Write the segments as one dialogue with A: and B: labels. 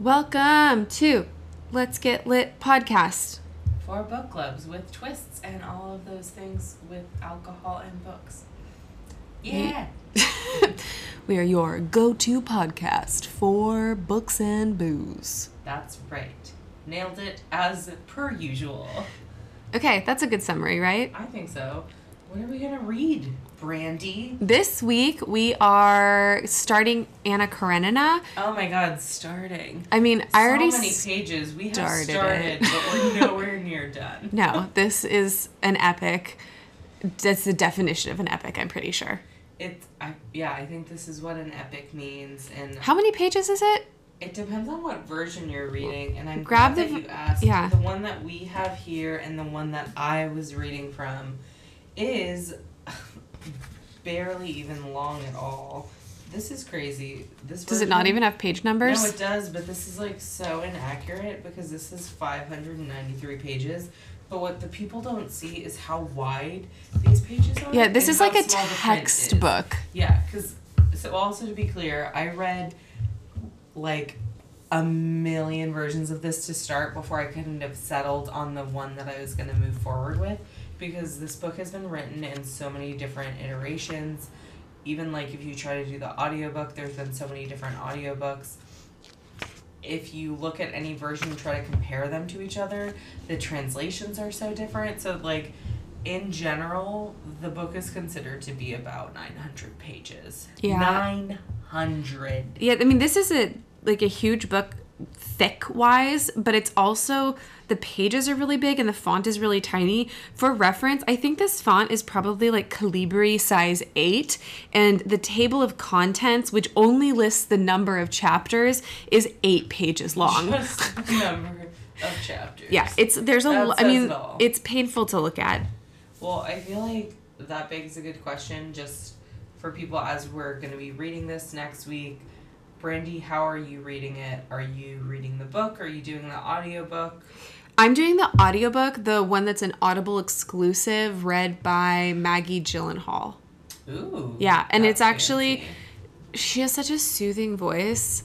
A: Welcome to Let's Get Lit podcast.
B: For book clubs with twists and all of those things with alcohol and books. Yeah.
A: we are your go to podcast for books and booze.
B: That's right. Nailed it as per usual.
A: Okay, that's a good summary, right?
B: I think so. What are we going to read, Brandy?
A: This week we are starting Anna Karenina.
B: Oh my god, starting.
A: I mean, I already
B: so many pages. We have
A: started
B: started,
A: it.
B: but we're nowhere near done.
A: No, this is an epic. That's the definition of an epic, I'm pretty sure.
B: It, I yeah, I think this is what an epic means and
A: How many pages is it?
B: It depends on what version you're reading, and I'm
A: Grab
B: glad
A: the
B: that you asked.
A: yeah.
B: The one that we have here and the one that I was reading from is barely even long at all. This is crazy. This
A: Does it not even have page numbers?
B: No, it does, but this is like so inaccurate because this is 593 pages. But what the people don't see is how wide these pages are.
A: yeah, this is like a textbook.
B: Yeah, because so also to be clear, I read like a million versions of this to start before I couldn't have settled on the one that I was going to move forward with because this book has been written in so many different iterations. Even like if you try to do the audiobook, there's been so many different audiobooks. If you look at any version and try to compare them to each other, the translations are so different. So like in general, the book is considered to be about 900 pages.
A: Yeah.
B: 900.
A: Yeah, I mean this is a like a huge book thick wise, but it's also the pages are really big and the font is really tiny. For reference, I think this font is probably like Calibri size 8 and the table of contents which only lists the number of chapters is 8 pages long.
B: Just the number of chapters.
A: Yeah, it's there's a
B: That
A: I mean
B: it
A: it's painful to look at.
B: Well, I feel like that begs a good question just for people as we're going to be reading this next week. Brandy, how are you reading it? Are you reading the book? Are you doing the audiobook?
A: I'm doing the audiobook, the one that's an Audible exclusive read by Maggie Gyllenhaal.
B: Ooh.
A: Yeah, and it's actually-
B: fancy.
A: She has such a soothing voice.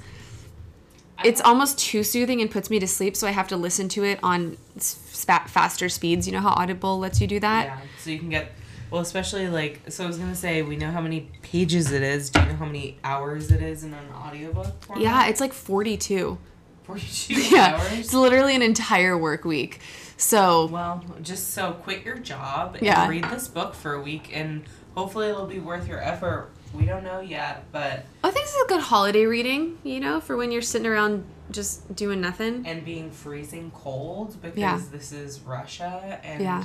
B: I
A: It's almost too soothing and puts me to sleep, so I have to listen to it on s- spa- faster speeds. You know how Audible lets you do that?
B: Yeah, so you can get well, especially like so. I was gonna say we know how many pages it is. Do you know how many hours it is in an audiobook? format?
A: Yeah, it's like 42. Yeah,
B: hours.
A: it's literally an entire work week. So,
B: Well, just so quit your job and
A: Yeah.
B: read this book for a week, and hopefully it'll be worth your effort. We don't know yet, but
A: I think this is a good holiday reading, you know, for when you're sitting around just doing nothing.
B: and being freezing cold because
A: Yeah.
B: this is Russia and
A: Yeah.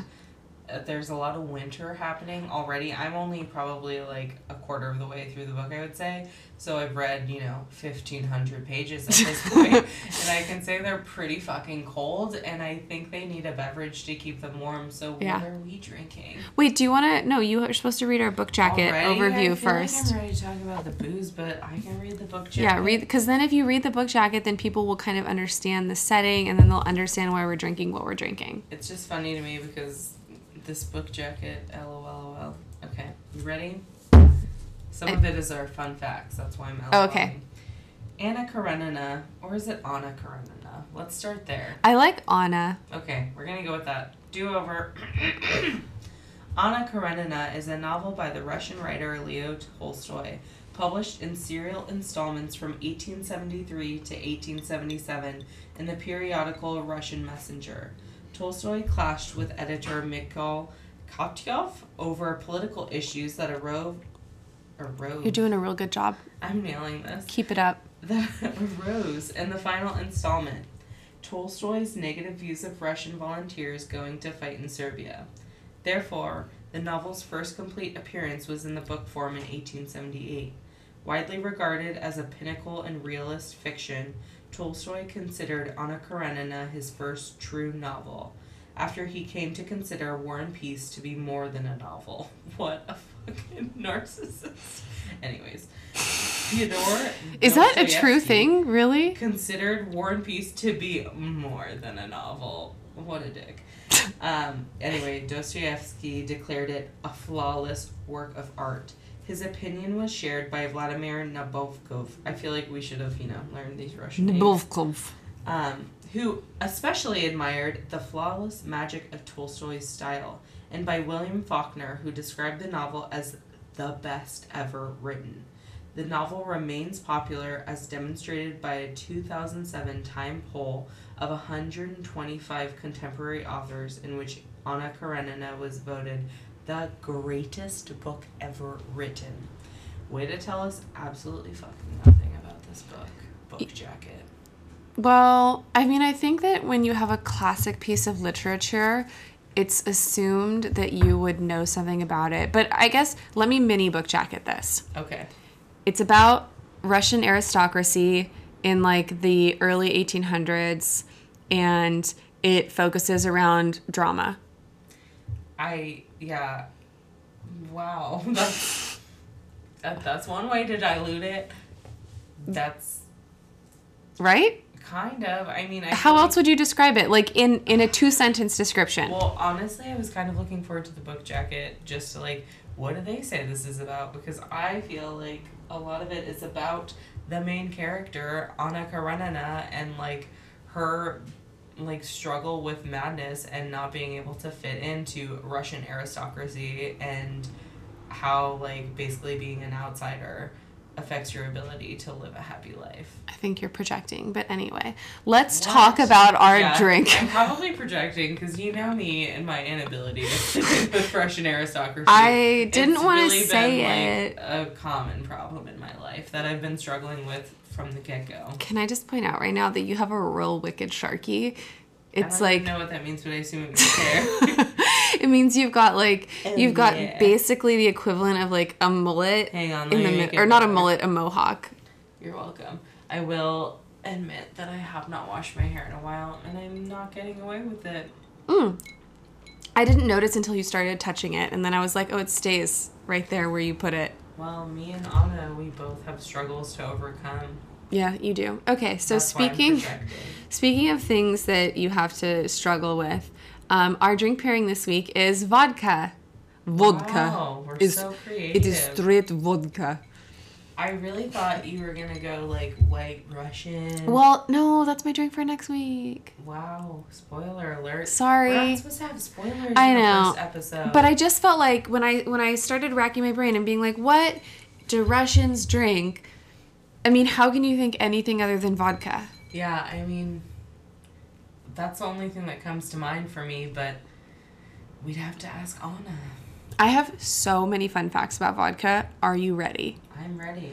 B: There's a lot of winter happening already. I'm only probably like a quarter of the way through the book, I would say. So I've read, you know, 1500 pages at this point, and I can say they're pretty fucking cold and I think they need a beverage to keep them warm. So
A: Yeah.
B: what are we drinking?
A: Wait, do you want to? No, you are supposed to read our book jacket
B: Already?
A: Overview first.
B: Like I'm ready to talk about the booze, but I can read the book jacket.
A: Yeah, read because then if you read the book jacket, then people will kind of understand the setting, and then they'll understand why we're drinking what we're drinking.
B: It's just funny to me because this book jacket, lol. Okay, you ready? Some of it is our fun facts. That's why I'm
A: Oh, okay.
B: Anna Karenina, or is it Anna Karenina? Let's start there.
A: I like Anna.
B: Okay, we're gonna go with that. Do over. Anna Karenina is a novel by the Russian writer Leo Tolstoy, published in serial installments from 1873 to 1877 in the periodical Russian Messenger. Tolstoy clashed with editor Mikhail Katkov over political issues that arose. arose
A: You're doing a real good job.
B: I'm nailing this
A: Keep it up.
B: that arose in the final installment Tolstoy's negative views of Russian volunteers going to fight in Serbia. Therefore, the novel's first complete appearance was in the book form in 1878. Widely regarded as a pinnacle in realist fiction, Tolstoy considered Anna Karenina his first true novel, after he came to consider War and Peace to be more than a novel. What a fucking narcissist. Anyways, Theodore.
A: Is that a true thing? Really?
B: Considered War and Peace to be more than a novel. What a dick. Um, anyway, Dostoevsky declared it a flawless work of art. His opinion was shared by Vladimir Nabokov. I feel like we should have, you know, learned these Russian names.
A: Nabokov.
B: Um, who especially admired the flawless magic of Tolstoy's style, and by William Faulkner, who described the novel as the best ever written. The novel remains popular as demonstrated by a 2007 Time poll of 125 contemporary authors in which Anna Karenina was voted the greatest book ever written. Way to tell us absolutely fucking nothing about this book. Book jacket.
A: Well, I mean, I think that when you have a classic piece of literature, it's assumed that you would know something about it. But I guess let me mini book jacket this.
B: Okay.
A: It's about Russian aristocracy in like the early 1800s and it focuses around drama.
B: I yeah. Wow. That's that, that's one way to dilute it. That's
A: Right?
B: kind of. I mean, I
A: How else would you describe it? Like in in a two sentence description.
B: Well, honestly, I was kind of looking forward to the book jacket just to like, what do they say this is about? Because I feel like a lot of it is about the main character, Anna Karenina, and like her like struggle with madness and not being able to fit into Russian aristocracy and how like basically being an outsider affects your ability to live a happy life.
A: I think you're projecting, but anyway, let's talk about our
B: Yeah,
A: drink.
B: I'm probably projecting because you know me and my inability to fit with Russian aristocracy.
A: I didn't want to
B: really
A: say
B: been,
A: it.
B: Like, a common problem in my life that I've been struggling with from the get go.
A: Can I just point out right now that you have a real wicked sharky? It's
B: I don't
A: like
B: even know what that means, but I assume it means hair.
A: it means you've got like
B: Oh,
A: you've got
B: yeah.
A: basically the equivalent of like a mullet
B: Hang on,
A: in the
B: make
A: mid- or not a mullet, a mohawk.
B: You're welcome. I will admit that I have not washed my hair in a while, and I'm not getting away with it.
A: Mm. I didn't notice until you started touching it, and then I was like, oh, it stays right there where you put it.
B: Well, me and Anna, we both have struggles to overcome.
A: Yeah, you do. Okay, so
B: That's
A: speaking speaking of things that you have to struggle with, um, our drink pairing this week is vodka. Vodka.
B: Wow, we're
A: is
B: so creative.
A: it is straight vodka.
B: I really thought you were gonna go like white Russian.
A: Well, no, that's my drink for next week.
B: wow, spoiler alert. Sorry, We're not supposed to have spoilers
A: I know,
B: episode.
A: But I just felt like when I when I started racking my brain and being like, what do Russians drink? I mean, how can you think anything other than vodka?
B: Yeah, I mean, that's the only thing that comes to mind for me, but we'd have to ask Anna.
A: I have so many fun facts about vodka. Are you ready?
B: I'm ready.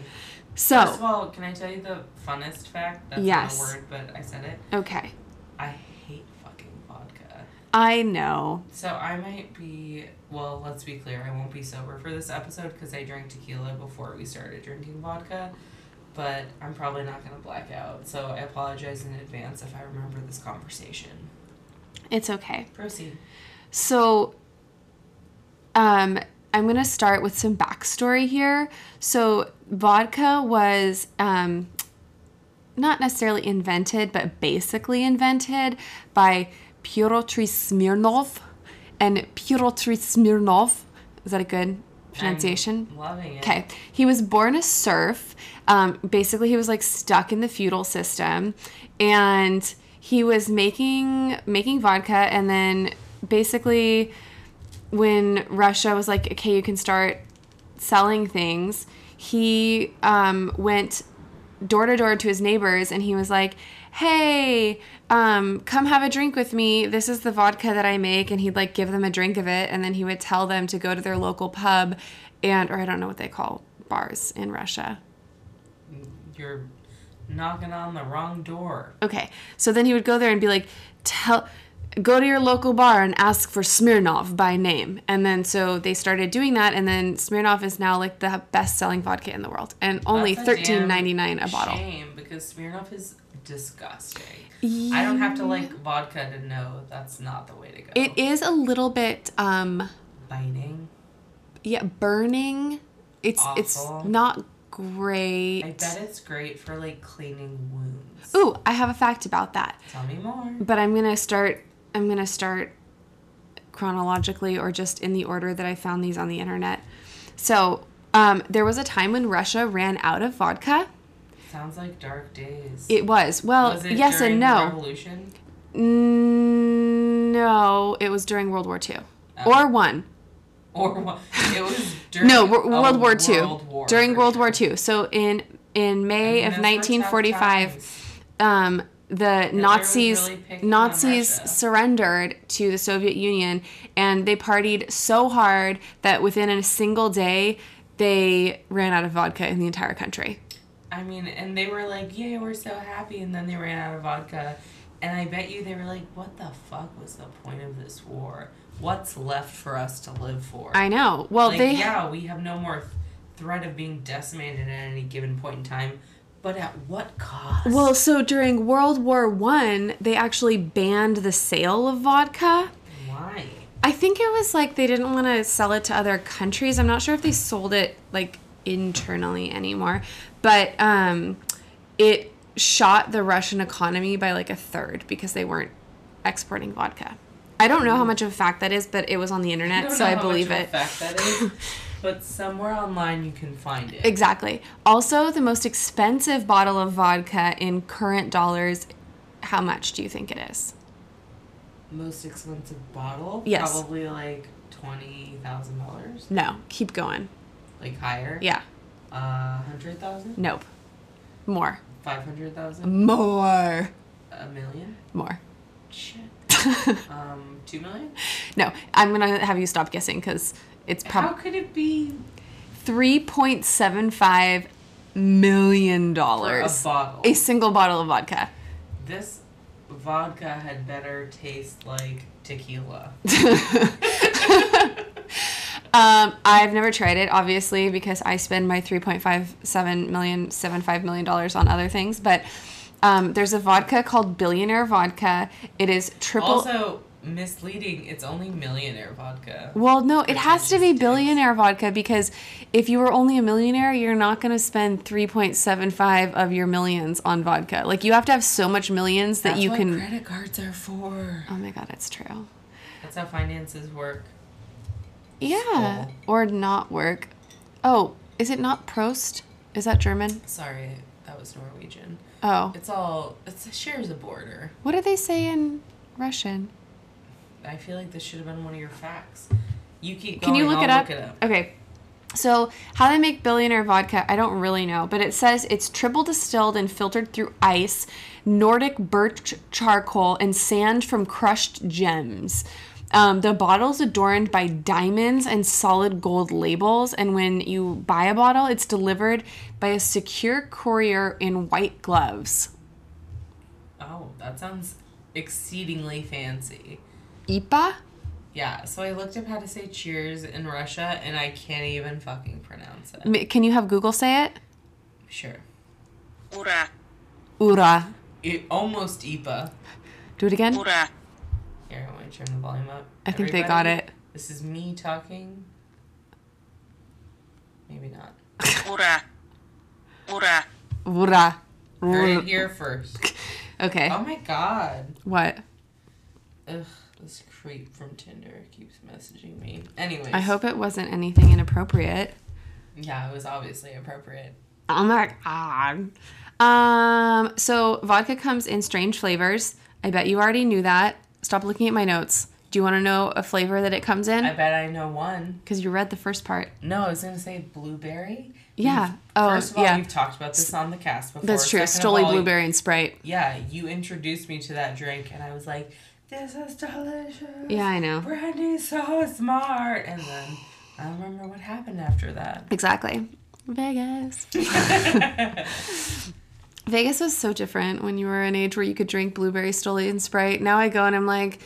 A: So,
B: First of all, can I tell you the funnest fact? That's
A: Yes.
B: not a word, but I said it.
A: okay.
B: I hate fucking vodka.
A: I know.
B: So I might be, well, let's be clear, I won't be sober for this episode because I drank tequila before we started drinking vodka. But I'm probably not going to black out. So I apologize in advance if I remember this conversation.
A: It's okay.
B: Proceed.
A: So, um, I'm going to start with some backstory here. So, vodka was um, not necessarily invented, but basically invented by Pyotr Smirnov. And Pyotr Smirnov, is that a good pronunciation?
B: I'm loving it.
A: Okay. He was born a serf. Um, basically, he was like stuck in the feudal system, and he was making making vodka, and then basically, when Russia was like, okay, you can start selling things, he um, went door to door to his neighbors, and he was like, hey. Um, come have a drink with me. This is the vodka that I make, and he'd like give them a drink of it, and then he would tell them to go to their local pub, and or I don't know what they call bars in Russia.
B: You're knocking on the wrong door.
A: Okay, so then he would go there and be like, tell, go to your local bar and ask for Smirnov by name, and then so they started doing that, and then Smirnov is now like the best-selling vodka in the world, and only
B: That's a damn
A: thirteen ninety nine a bottle.
B: Shame because Smirnoff is disgusting. I don't have to like vodka to know that's not the way to go.
A: It is a little bit, um,
B: biting.
A: yeah, burning. It's it's not great.
B: I bet it's great for like cleaning wounds.
A: Ooh, I have a fact about that.
B: Tell me more.
A: But I'm gonna start. I'm gonna start chronologically, or just in the order that I found these on the internet. So, Um, there was a time when Russia ran out of vodka.
B: Sounds like dark days.
A: It was. Well,
B: was it
A: yes and no.
B: Revolution?
A: No, it was during World War II.
B: Oh.
A: Or one.
B: Or what? It was during
A: No, World War II.
B: World War,
A: during World War
B: sure.
A: II. So in in May of
B: mean, those were tough
A: 1945, um, the Nazis
B: really
A: Nazis surrendered to the Soviet Union, and they partied so hard that within a single day they ran out of vodka in the entire country.
B: I mean, and they were like, "Yay, we're so happy," and then they ran out of vodka, and I bet you they were like, "What the fuck was the point of this war? What's left for us to live for?"
A: I know. Well,
B: like,
A: they
B: yeah, we have no more th- threat of being decimated at any given point in time, but at what cost?
A: well, so during World War One, they actually banned the sale of vodka.
B: why?
A: I think it was like they didn't want to sell it to other countries. I'm not sure if they sold it like internally anymore, but um, it shot the Russian economy by like a third because they weren't exporting vodka. I don't know how much of a fact that is, but it was on the internet,
B: don't
A: so I believe it.
B: fact that is, but somewhere online you can find it.
A: Exactly. Also, the most expensive bottle of vodka in current dollars, how much do you think it is?
B: Most expensive bottle?
A: Yes.
B: Probably like twenty thousand dollars.
A: No, keep going.
B: Like higher.
A: Yeah,
B: Uh, hundred thousand.
A: nope. More.
B: Five hundred thousand.
A: More.
B: A million.
A: More.
B: Shit. Um, two million.
A: No, I'm gonna have you stop guessing because it's probably.
B: How could it be
A: three point seven five million
B: for a bottle?
A: A single bottle of vodka.
B: This vodka had better taste like tequila.
A: Um, I've never tried it, obviously, because I spend my three point five seven million, seven five million dollars on other things. But um, there's a vodka called Billionaire Vodka. It is triple.
B: Also misleading. It's only millionaire vodka.
A: Well, no, it has to be billionaire vodka because if you were only a millionaire, you're not going to spend 3.75 of your millions on vodka. Like you have to have so much millions that
B: That's
A: you
B: what
A: can
B: credit cards are for.
A: Oh my god, it's true.
B: That's how finances work.
A: Yeah, or not work. Oh, is it not Prost? Is that German?
B: Sorry, that was Norwegian.
A: Oh.
B: It's all it's, it shares a border.
A: What do they say in Russian?
B: I feel like this should have been one of your facts. You keep
A: Can you look it up?
B: Look it up.
A: Okay. So, how they make billionaire vodka, I don't really know, but it says it's triple distilled and filtered through ice, Nordic birch charcoal, and sand from crushed gems. Um, the bottle's adorned by diamonds and solid gold labels, and when you buy a bottle, it's delivered by a secure courier in white gloves.
B: Oh, that sounds exceedingly fancy.
A: IPA?
B: Yeah, so I looked up how to say cheers in Russia and I can't even fucking pronounce it.
A: Can you have Google say it?
B: Sure.
C: Ura.
A: Ura.
B: It, almost IPA.
A: Do it again.
B: Ura. Turn the volume up.
A: I think they got it.
B: This is me talking. Maybe not.
A: Ura.
B: Ura.
A: Ura.
B: Right here first.
A: okay.
B: Oh my god.
A: What?
B: Ugh, this creep from Tinder keeps messaging me. Anyway.
A: I hope it wasn't anything inappropriate.
B: Yeah, it was obviously appropriate.
A: Oh my god. Um, so vodka comes in strange flavors. I bet you already knew that. Stop looking at my notes. Do you want to know a flavor that it comes in?
B: I bet I know one.
A: Because you read the first part.
B: No, I was gonna say blueberry.
A: Yeah.
B: You've-
A: Oh,
B: First of all,
A: yeah.
B: we've talked about this on the cast before.
A: That's true.
B: Second
A: Stoli
B: all,
A: blueberry and Sprite.
B: Yeah, you introduced me to that drink, and I was like, "This is delicious."
A: Yeah, I know.
B: Brandy's so smart, and then I don't remember what happened after that.
A: Exactly. Vegas. Vegas was so different when you were an age where you could drink blueberry Stoli and Sprite. Now I go and I'm like,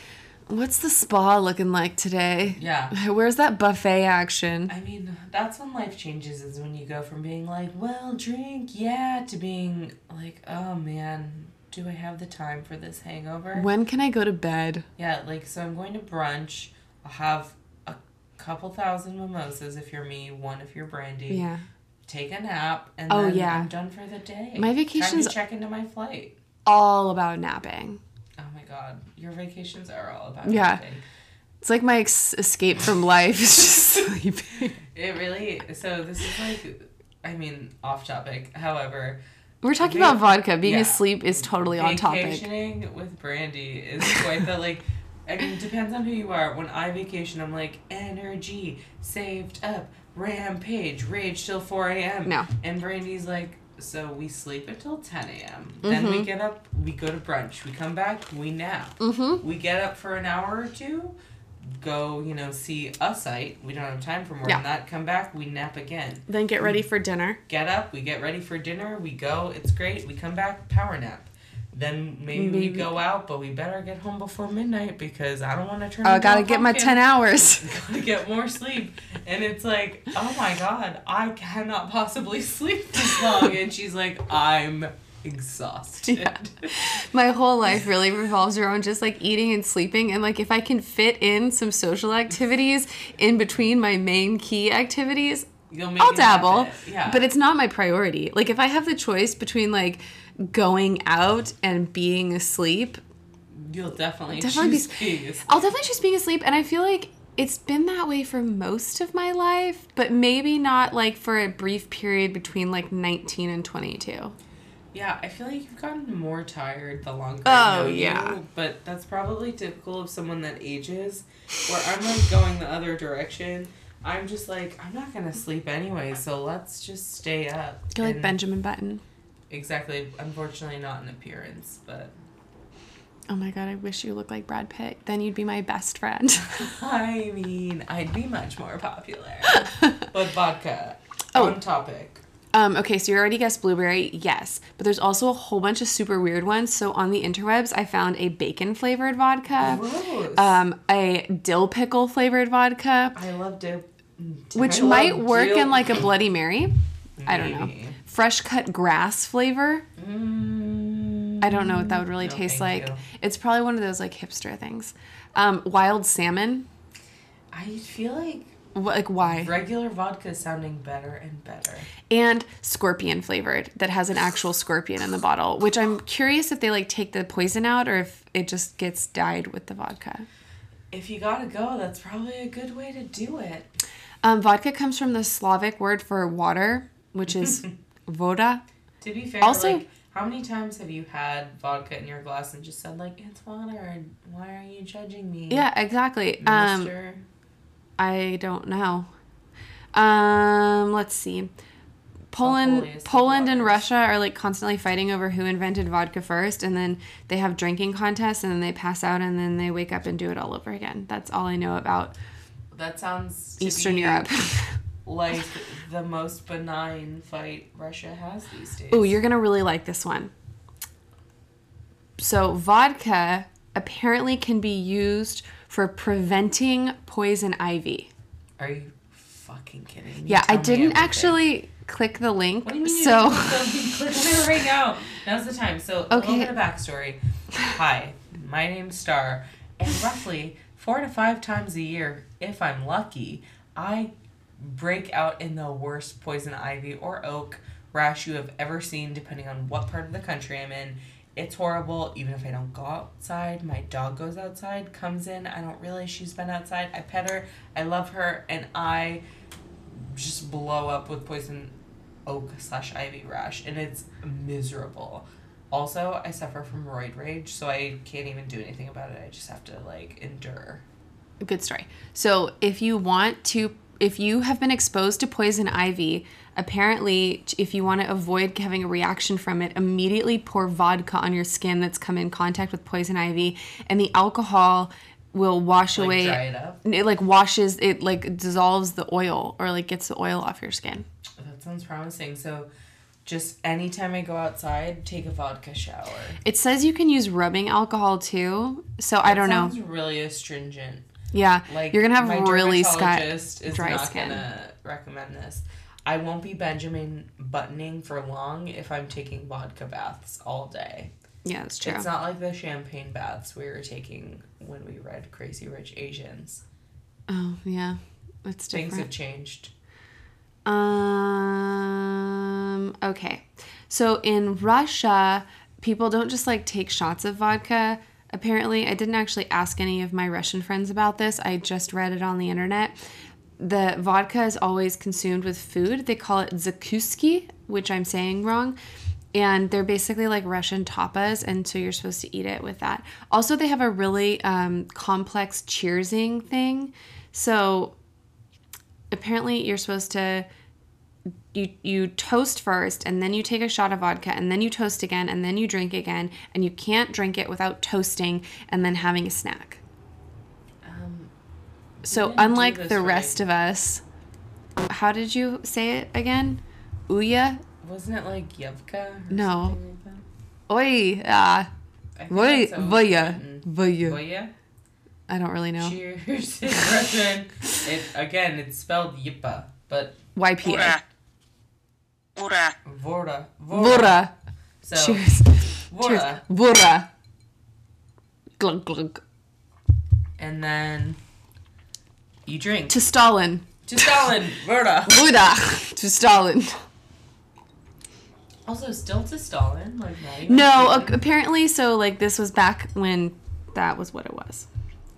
A: what's the spa looking like today?
B: Yeah.
A: Where's that buffet action?
B: I mean, that's when life changes, is when you go from being like, well, drink, yeah, to being like, oh man, do I have the time for this hangover?
A: When can I go to bed?
B: Yeah, like, so I'm going to brunch. I'll have a couple thousand mimosas if you're me, one if you're Brandy.
A: Yeah.
B: Take a nap, and
A: Oh,
B: then
A: yeah.
B: I'm done for the day.
A: My vacation's-
B: to check into my flight.
A: All about napping.
B: Oh my god, your vacations are all about
A: Yeah.
B: napping.
A: It's like my ex- escape from life is just sleeping.
B: It really. So this is like, I mean, off topic. However,
A: We're talking
B: Va-
A: about vodka. Being
B: yeah.
A: asleep is totally on topic.
B: vacationing with Brandy is quite the like. I mean, depends on who you are. When I vacation, I'm like energy, saved up, rampage, rage till four a.m.
A: No.
B: And Brandy's like, so we sleep until ten a.m. Then we get up, we go to brunch, we come back, we nap.
A: Mm-hmm.
B: We get up for an hour or two, go, you know, see a site. We don't have time for more
A: Yeah.
B: than that. Come back, we nap again.
A: Then get ready for dinner.
B: Get up, we get ready for dinner, we go, it's great. We come back, power nap. Then maybe, we go out, but we better get home before midnight because I don't want to turn.
A: Oh, I gotta get my 10 hours.
B: Gotta get more sleep, and it's like, oh my god, I cannot possibly sleep this long. And she's like, I'm exhausted.
A: Yeah. my whole life really revolves around just like eating and sleeping. And like if I can fit in some social activities in between my main key activities, I'll dabble.
B: happen. Yeah,
A: But it's not my priority. Like if I have the choice between like going out and being asleep,
B: you'll definitely
A: Definitely be
B: being asleep.
A: I'll definitely choose being asleep. And I feel like it's been that way for most of my life, but maybe not like for a brief period between like 19 and 22.
B: Yeah, I feel like you've gotten more tired the longer
A: Oh,
B: I know
A: yeah.
B: you, but that's probably typical of someone that ages. Where I'm like going the other direction. I'm just like I'm not gonna sleep anyway, so let's just stay up.
A: You're like Benjamin Button.
B: Exactly. Unfortunately, not in appearance, but
A: Oh my god, I wish you looked like Brad Pitt. Then you'd be my best friend.
B: I mean, I'd be much more popular. but vodka.
A: Oh.
B: On topic.
A: Um, okay, so you already guessed blueberry, yes. But there's also a whole bunch of super weird ones. So on the interwebs, I found a bacon flavored vodka, um, a dill pickle flavored vodka,
B: I love dill,
A: which
B: I
A: might work
B: dill-
A: in like a Bloody Mary. I don't know. Fresh cut grass flavor.
B: Mm,
A: I don't know what that would really
B: No,
A: taste like.
B: you.
A: It's probably one of those like hipster things. Um, wild salmon.
B: I feel like
A: Like why?
B: regular vodka is sounding better and better.
A: and scorpion flavored that has an actual scorpion in the bottle which i'm curious if they like take the poison out or if it just gets dyed with the vodka
B: If you gotta go, that's probably a good way to do it.
A: um, vodka comes from the slavic word for water which is voda
B: To be fair,
A: Also-
B: like how many times have you had vodka in your glass and just said like it's water and why are you judging me?
A: yeah exactly um, i don't know um, let's see Poland, Poland and. Russia are like constantly fighting over who invented vodka first, and then they have drinking contests, and then they pass out, and then they wake up and do it all over again. That's all I know about
B: that sounds
A: Eastern
B: be
A: Europe.
B: like the most benign fight Russia has these days.
A: Oh, you're gonna really like this one. So vodka apparently can be used for preventing poison ivy.
B: Are you fucking kidding me?
A: Yeah, I
B: Tell
A: didn't actually click the link.
B: What do you mean?
A: so
B: you click it right now. Now's the time. So a
A: Okay.
B: little bit of backstory. Hi, my name's Star, and roughly four to five times a year, if I'm lucky, I break out in the worst poison ivy or oak rash you have ever seen, depending on what part of the country I'm in. It's horrible. Even if I don't go outside, my dog goes outside, comes in. I don't realize she's been outside. I pet her. I love her, and I just blow up with poison oak slash ivy rash, and it's miserable. Also, I suffer from roid rage, so I can't even do anything about it. I just have to like endure.
A: good story. So if you want to if you have been exposed to poison ivy, apparently if you want to avoid having a reaction from it, immediately pour vodka on your skin that's come in contact with poison ivy and the alcohol will wash
B: Like
A: away
B: dry it up.
A: it like washes it like dissolves the oil or like gets the oil off your skin.
B: That sounds promising. So, just anytime I go outside, take a vodka shower.
A: It says you can use rubbing alcohol too. So I don't know.
B: Sounds really astringent.
A: Yeah.
B: Like
A: you're going to
B: my
A: have really sky
B: is
A: dry
B: not
A: skin.
B: gonna recommend this. I won't be Benjamin buttoning for long if I'm taking vodka baths all day.
A: Yeah, that's true.
B: It's not like the champagne baths we were taking when we read Crazy Rich Asians.
A: oh, yeah. It's different.
B: Things have changed.
A: Um. Okay. So in Russia, people don't just like take shots of vodka. Apparently, I didn't actually ask any of my Russian friends about this. I just read it on the internet. The vodka is always consumed with food. They call it zakuski, which I'm saying wrong. And they're basically like Russian tapas, and so you're supposed to eat it with that. Also, they have a really um, complex cheersing thing. So apparently, you're supposed to you you toast first and then you take a shot of vodka and then you toast again and then you drink again and you can't drink it without toasting and then having a snack.
B: Um,
A: So unlike the
B: right.
A: rest of us, how did you say it again? Uya?
B: wasn't it like Yevka?
A: No.
B: like?
A: Oi, ah,
B: I
A: voy,
B: that's how it's
A: voya, voya.
B: Voya?
A: I don't really know.
B: Cheers in Russian. It again, it's spelled Yipa, but
A: YPA.
C: Ura. Ura.
B: Vora.
A: Vora.
B: So
A: Cheers. Cheers.
B: Vora.
A: Vora. Glug glug.
B: And then you drink.
A: To Stalin.
B: To Stalin. Vora.
A: Buddha. To Stalin.
B: Also, still to Stalin. Like
A: No,
B: kidding.
A: apparently, so like this was back when that was what it was.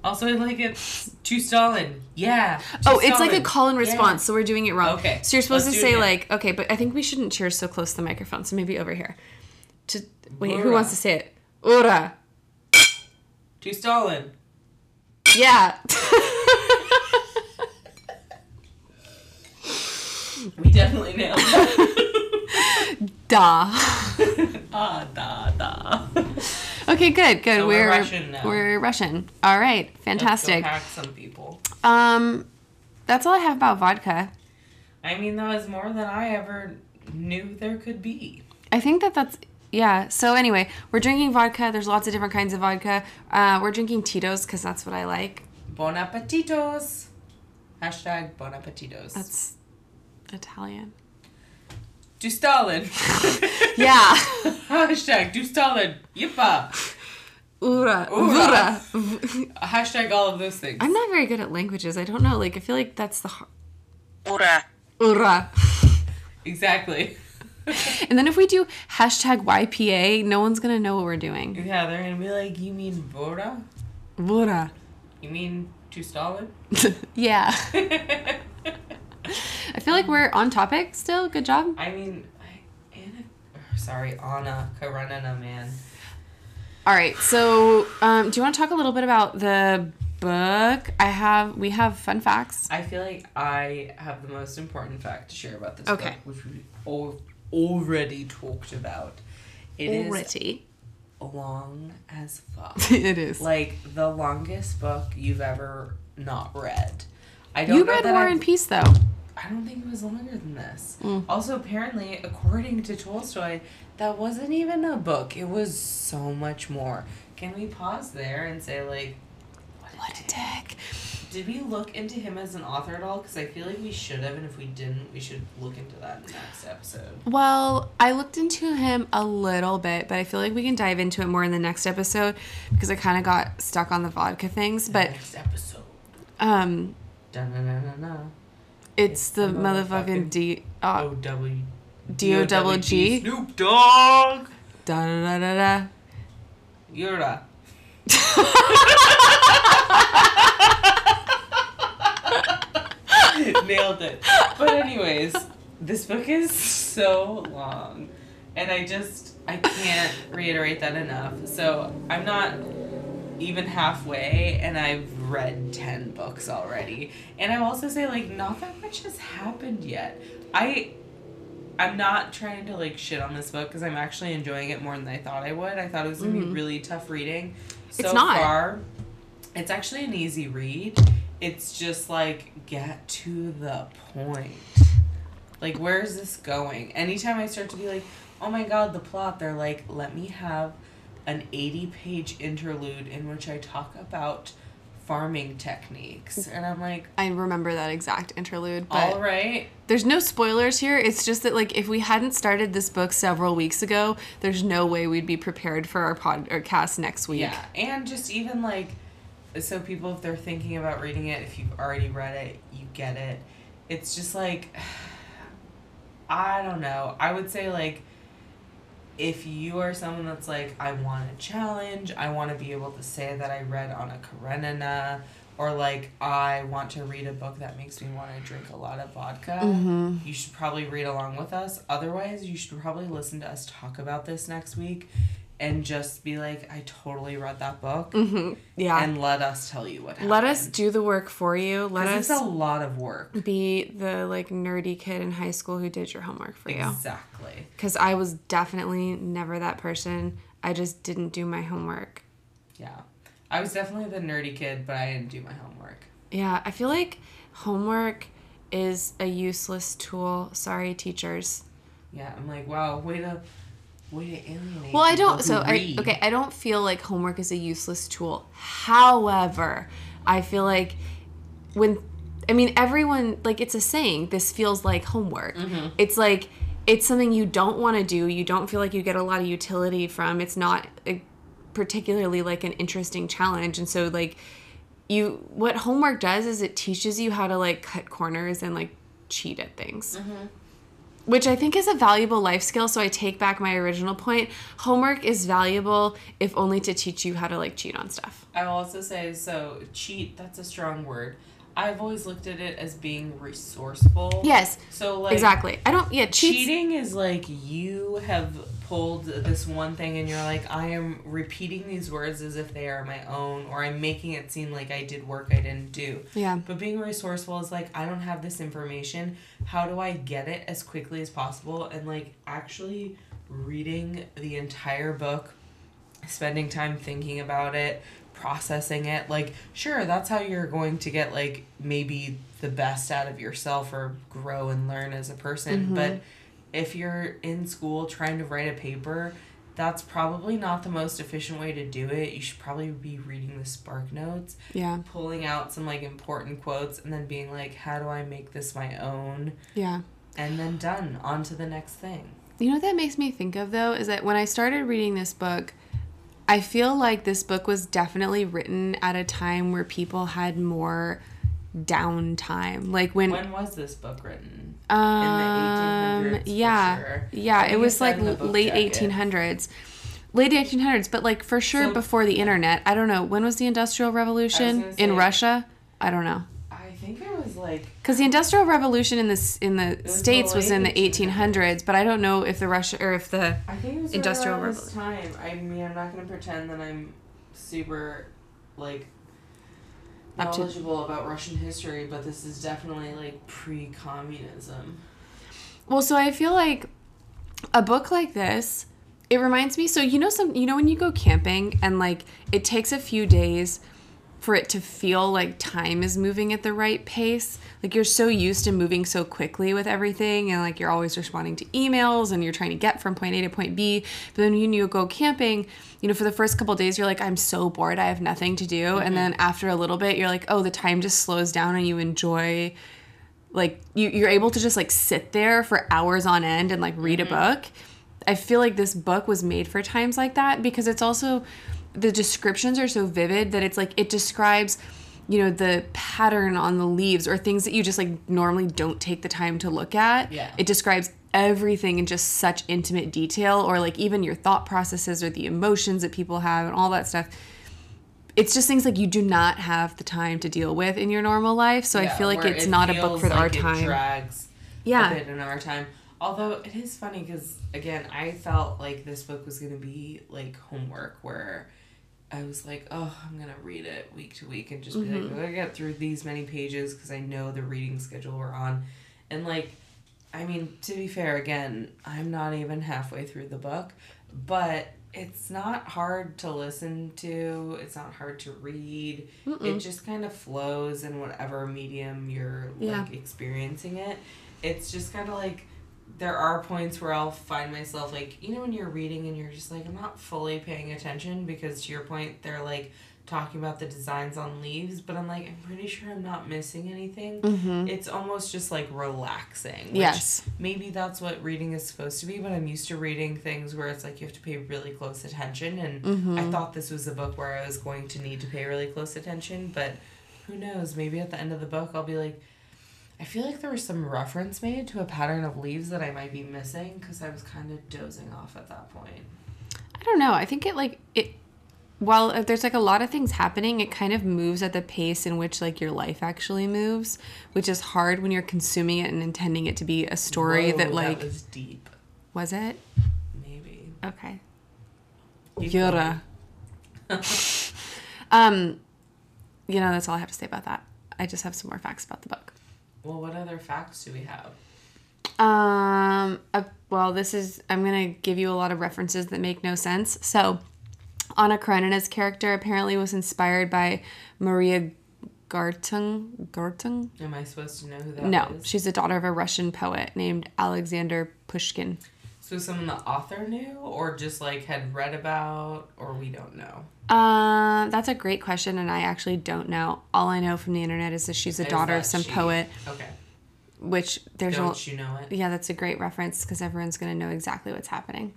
B: Also, I like it to Stalin. Yeah.
A: Oh, it's like a call and
B: Yeah.
A: response, so we're doing it wrong.
B: Okay,
A: So you're supposed
B: let's
A: to say like, okay, but I think we shouldn't cheers so close to the microphone. So maybe over here. To wait, who wants to say it? Ura.
B: To Stalin.
A: Yeah.
B: We definitely nailed it.
A: da.
B: ah, da, da.
A: Okay, good, good.
B: So
A: we're
B: we're Russian now.
A: We're Russian. All right, fantastic.
B: hack some people.
A: Um, that's all I have about vodka.
B: I mean, that was more than I ever knew there could be.
A: I think that that's yeah. So anyway, we're drinking vodka. There's lots of different kinds of vodka. Uh, we're drinking Tito's because that's what I like.
B: Bon appetitos. Hashtag bon appetitos.
A: That's Italian.
B: To Stalin.
A: Yeah.
B: Hashtag to Stalin. Yippa.
A: Ura.
B: Ura.
A: Ura.
B: Hashtag all of those things.
A: I'm not very good at languages. I don't know. Like I feel like that's the har-
C: Ura.
A: Ura.
B: Exactly.
A: And then if we do hashtag YPA, no one's gonna know what we're doing.
B: yeah, they're gonna be like, you mean Bora?
A: Ura.
B: You mean to Stalin?
A: yeah. I feel like we're on topic still. Good job.
B: I mean, I, Anna, sorry, Anna Karenina, man.
A: All right. So, um, do you want to talk a little bit about the book? I have. We have fun facts.
B: I feel like I have the most important fact to share about this
A: Okay.
B: book, which we al- already talked about. It is
A: Already.
B: long as fuck.
A: it is.
B: like the longest book you've ever not read. I don't
A: you read War
B: I've-
A: and Peace though.
B: I don't think it was longer than this.
A: Mm.
B: Also, apparently, according to Tolstoy, that wasn't even a book. It was so much more. Can we pause there and say, like,
A: What a dick.
B: did we look into him as an author at all? Because I feel like we should have, and if we didn't, we should look into that in the next episode.
A: Well, I looked into him a little bit, but I feel like we can dive into it more in the next episode because I kind of got stuck on the vodka things. But
B: next episode.
A: um,
B: Dun-na-na-na-na.
A: It's the
B: the
A: motherfucking D uh,
B: O W
A: D O double G.
B: Snoop Dogg.
A: Da da da da da.
B: Yura. Nailed it. But anyways, this book is so long, and I just I can't reiterate that enough. So I'm not even halfway, and I've read ten books already. And I also say like not that much has happened yet. I I'm not trying to like shit on this book because I'm actually enjoying it more than I thought I would. I thought it was gonna be mm-hmm. really tough reading. So
A: It's not.
B: far, it's actually an easy read. It's just like get to the point. Like where is this going? Anytime I start to be like, oh my god, the plot, they're like, let me have an 80 page interlude in which I talk about farming techniques. And I'm like,
A: I remember that exact interlude, but
B: all right.
A: there's no spoilers here. It's just that like if we hadn't started this book several weeks ago, there's no way we'd be prepared for our podcast next week.
B: Yeah, and just even like, so people, if they're thinking about reading it, if you've already read it, you get it. It's just like, I don't know. I would say like, if you are someone that's like, I want a challenge, I want to be able to say that I read Anna Karenina, or like, I want to read a book that makes me want to drink a lot of vodka,
A: Mm-hmm.
B: you should probably read along with us. Otherwise, you should probably listen to us talk about this next week and just be like, I totally read that book.
A: Mm-hmm. Yeah.
B: And let us tell you what happened.
A: Let us do the work for you. Let us
B: It's a lot of work.
A: be the like nerdy kid in high school who did your homework for you.
B: Exactly.
A: Because I was definitely never that person. I just didn't do my homework.
B: Yeah. I was definitely the nerdy kid, but I didn't do my homework.
A: Yeah, I feel like homework is a useless tool. Sorry, teachers.
B: Yeah, I'm like, wow, way to, way to alienate.
A: Well, I don't. So I okay. I don't feel like homework is a useless tool. However, I feel like when I mean everyone like it's a saying. This feels like homework.
B: Mm-hmm.
A: It's like it's something you don't want to do. You don't feel like you get a lot of utility from. It's not a, particularly like an interesting challenge, and so like you what homework does is it teaches you how to like cut corners and like cheat at things which I think is a valuable life skill. So I take back my original point. Homework is valuable if only to teach you how to like cheat on stuff.
B: I will also say so. Cheat. That's a strong word. I've always looked at it as being resourceful.
A: Yes,
B: So like
A: exactly. I don't. Yeah, cheats.
B: Cheating is like you have pulled this one thing and you're like, I am repeating these words as if they are my own, or I'm making it seem like I did work I didn't do.
A: Yeah.
B: But being resourceful is like, I don't have this information. How do I get it as quickly as possible? And like actually reading the entire book, spending time thinking about it, processing it. Like, sure, that's how you're going to get like maybe the best out of yourself or grow and learn as a person. Mm-hmm. But if you're in school trying to write a paper, that's probably not the most efficient way to do it. You should probably be reading the spark notes,
A: Yeah.
B: pulling out some like important quotes, and then being like, how do I make this my own?
A: Yeah.
B: And then done. On to the next thing.
A: You know what that makes me think of though is that when I started reading this book, I feel like this book was definitely written at a time where people had more downtime. Like when,
B: When was this book written?
A: um
B: in the 1800s for
A: yeah.
B: sure.
A: Yeah,
B: I
A: it was like
B: in the book
A: late
B: jacket.
A: 1800s. Late 1800s, but like for sure
B: So-
A: before the internet. I don't know. When was the Industrial Revolution
B: gonna
A: in Russia? I don't know.
B: I think it was like
A: Because the Industrial Revolution in the in the
B: was
A: states
B: the
A: was in the 1800s, but I don't know if the Russia or if the
B: I think it was
A: Industrial
B: right this time. I mean, I'm not gonna pretend that I'm super like
A: Up to-
B: knowledgeable about Russian history, but this is definitely like pre-communism.
A: well, so I feel like a book like this, it reminds me. So you know some you know when you go camping and like it takes a few days for it to feel like time is moving at the right pace. Like you're so used to moving so quickly with everything and like you're always responding to emails and you're trying to get from point A to point B. But then when you go camping, you know, for the first couple days you're like I'm so bored, I have nothing to do. And mm-hmm. then after a little bit you're like, "Oh, the time just slows down and you enjoy like you, you're able to just like sit there for hours on end and like read a mm-hmm. book i feel like this book was made for times like that because it's also the descriptions are so vivid that it's like it describes you know the pattern on the leaves or things that you just like normally don't take the time to look at
B: Yeah.
A: it describes everything in just such intimate detail or like even your thought processes or the emotions that people have and all that stuff it's just things like you do not have the time to deal with in your normal life so i feel like it's
B: it
A: not a book for our
B: like it
A: time
B: drags
A: Yeah.
B: a bit in our time. Although it is funny because again, I felt like this book was gonna be like homework where I was like, oh, I'm gonna read it week to week and just be
A: Mm-hmm.
B: like, I'm gonna get through these many pages because I know the reading schedule we're on, and like, I mean, to be fair, again, I'm not even halfway through the book, but it's not hard to listen to. It's not hard to read. It just kind of flows in whatever medium you're
A: Yeah.
B: like experiencing it. It's just kind of like there are points where I'll find myself like you know when you're reading and you're just like I'm not fully paying attention because to your point they're like talking about the designs on leaves but I'm like I'm pretty sure I'm not missing anything. Mm-hmm. It's almost just like relaxing. which
A: Yes.
B: Maybe that's what reading is supposed to be, but I'm used to reading things where it's like you have to pay really close attention and mm-hmm. I thought this was a book where I was going to need to pay really close attention, but who knows, maybe at the end of the book I'll be like I feel like there was some reference made to a pattern of leaves that I might be missing because I was kind of dozing off at that point.
A: I don't know. I think it like it while uh, there's like a lot of things happening, it kind of moves at the pace in which like your life actually moves, which is hard when you're consuming it and intending it to be a story
B: Whoa,
A: that like
B: was deep.
A: was it?
B: Maybe.
A: Okay. Yura. um you know, that's all I have to say about that. I just have some more facts about the book.
B: Well, what other facts do we have?
A: Um. Uh, well, this is. I'm gonna give you a lot of references that make no sense. So, Anna Karenina's character apparently was inspired by Maria Gartung. Gartung.
B: Am I supposed to know who that is?
A: No, she's the daughter of a Russian poet named Alexander Pushkin.
B: So someone the author knew, or just like had read about, or we don't know.
A: Uh, that's a great question, and I actually don't know. All I know from the internet is that she's a
B: Is
A: daughter of some
B: she-
A: poet,
B: Okay.
A: which there's a
B: Don't you know it?
A: Yeah, that's a great reference because everyone's gonna know exactly what's happening.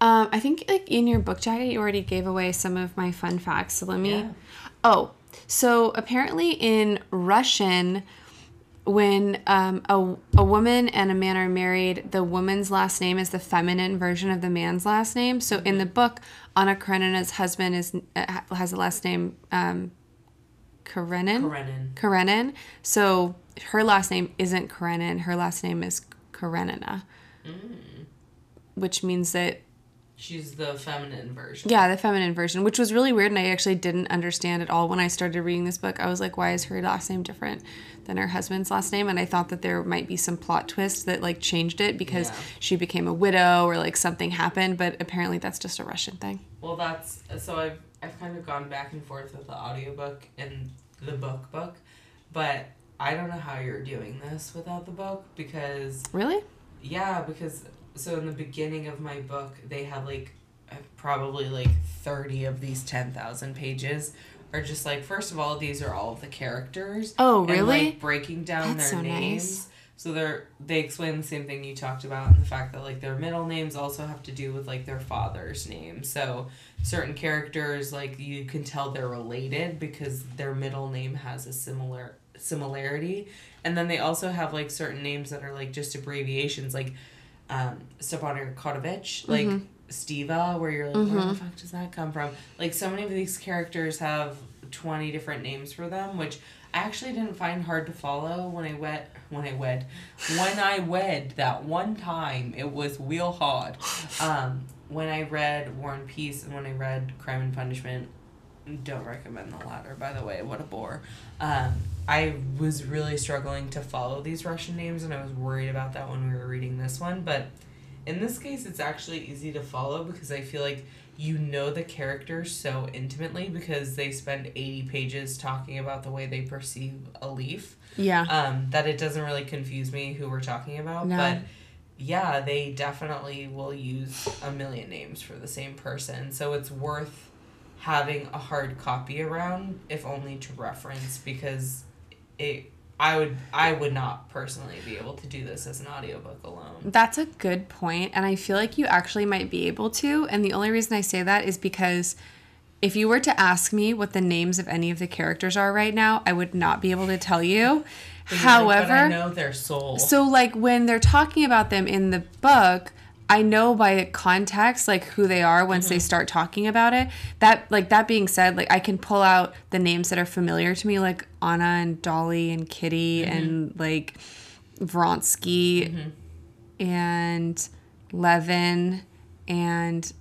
A: Um, I think like in your book jacket, you already gave away some of my fun facts. So let me.
B: Yeah.
A: Oh, so apparently in Russian, when um, a, a woman and a man are married, the woman's last name is the feminine version of the man's last name. So in the book, Anna Karenina's husband is uh, has the last name um, Karenin.
B: Karenin.
A: Karenin. So her last name isn't Karenin. Her last name is Karenina, which means that
B: She's the feminine version.
A: yeah, the feminine version, which was really weird, and I actually didn't understand at all when I started reading this book. I was like, why is her last name different than her husband's last name? And I thought that there might be some plot twist that like changed it because
B: Yeah.
A: she became a widow or like something happened, but apparently that's just a Russian thing.
B: Well, that's so I've I've kind of gone back and forth with the audiobook and the book book, but I don't know how you're doing this without the book because
A: Really?
B: yeah, because so in the beginning of my book they have like uh, probably like 30 of these 10,000 pages are just like first of all these are all of the characters
A: Oh,
B: and,
A: really?
B: like breaking down
A: That's
B: their
A: so
B: names
A: nice.
B: so they're they explain the same thing you talked about and the fact that like their middle names also have to do with like their father's name so certain characters like you can tell they're related because their middle name has a similar similarity and then they also have like certain names that are like just abbreviations like um Stepan Kotovich like Stiva, where you're like where the fuck does that come from? Like so many of these characters have 20 different names for them which I actually didn't find hard to follow when I wed when I wed when I wed that one time it was real hard. Um when I read War and Peace and when I read Crime and Punishment don't recommend the latter by the way what a bore. Um i was really struggling to follow these russian names and i was worried about that when we were reading this one but in this case it's actually easy to follow because i feel like you know the characters so intimately because they spend 80 pages talking about the way they perceive a leaf
A: Yeah.
B: um, that it doesn't really confuse me who we're talking about.
A: No.
B: But yeah, they definitely will use a million names for the same person. So it's worth having a hard copy around, if only to reference, because it. I would I would not personally be able to do this as an audiobook alone.
A: That's a good point, and I feel like you actually might be able to. And the only reason I say that is because if you were to ask me what the names of any of the characters are right now, I would not be able to tell you.
B: Like,
A: However,
B: I know their soul.
A: so like when they're talking about them in the book, I know by context like who they are once
B: Mm-hmm.
A: they start talking about it. That like that being said, like I can pull out the names that are familiar to me, like Anna and Dolly and Kitty
B: Mm-hmm.
A: and like Vronsky and Levin and